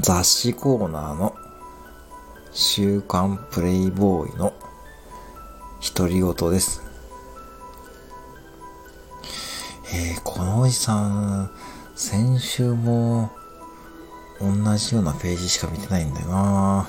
雑誌コーナーの週刊プレイボーイの独り言です。えー、このおじさん、先週も同じようなページしか見てないんだよな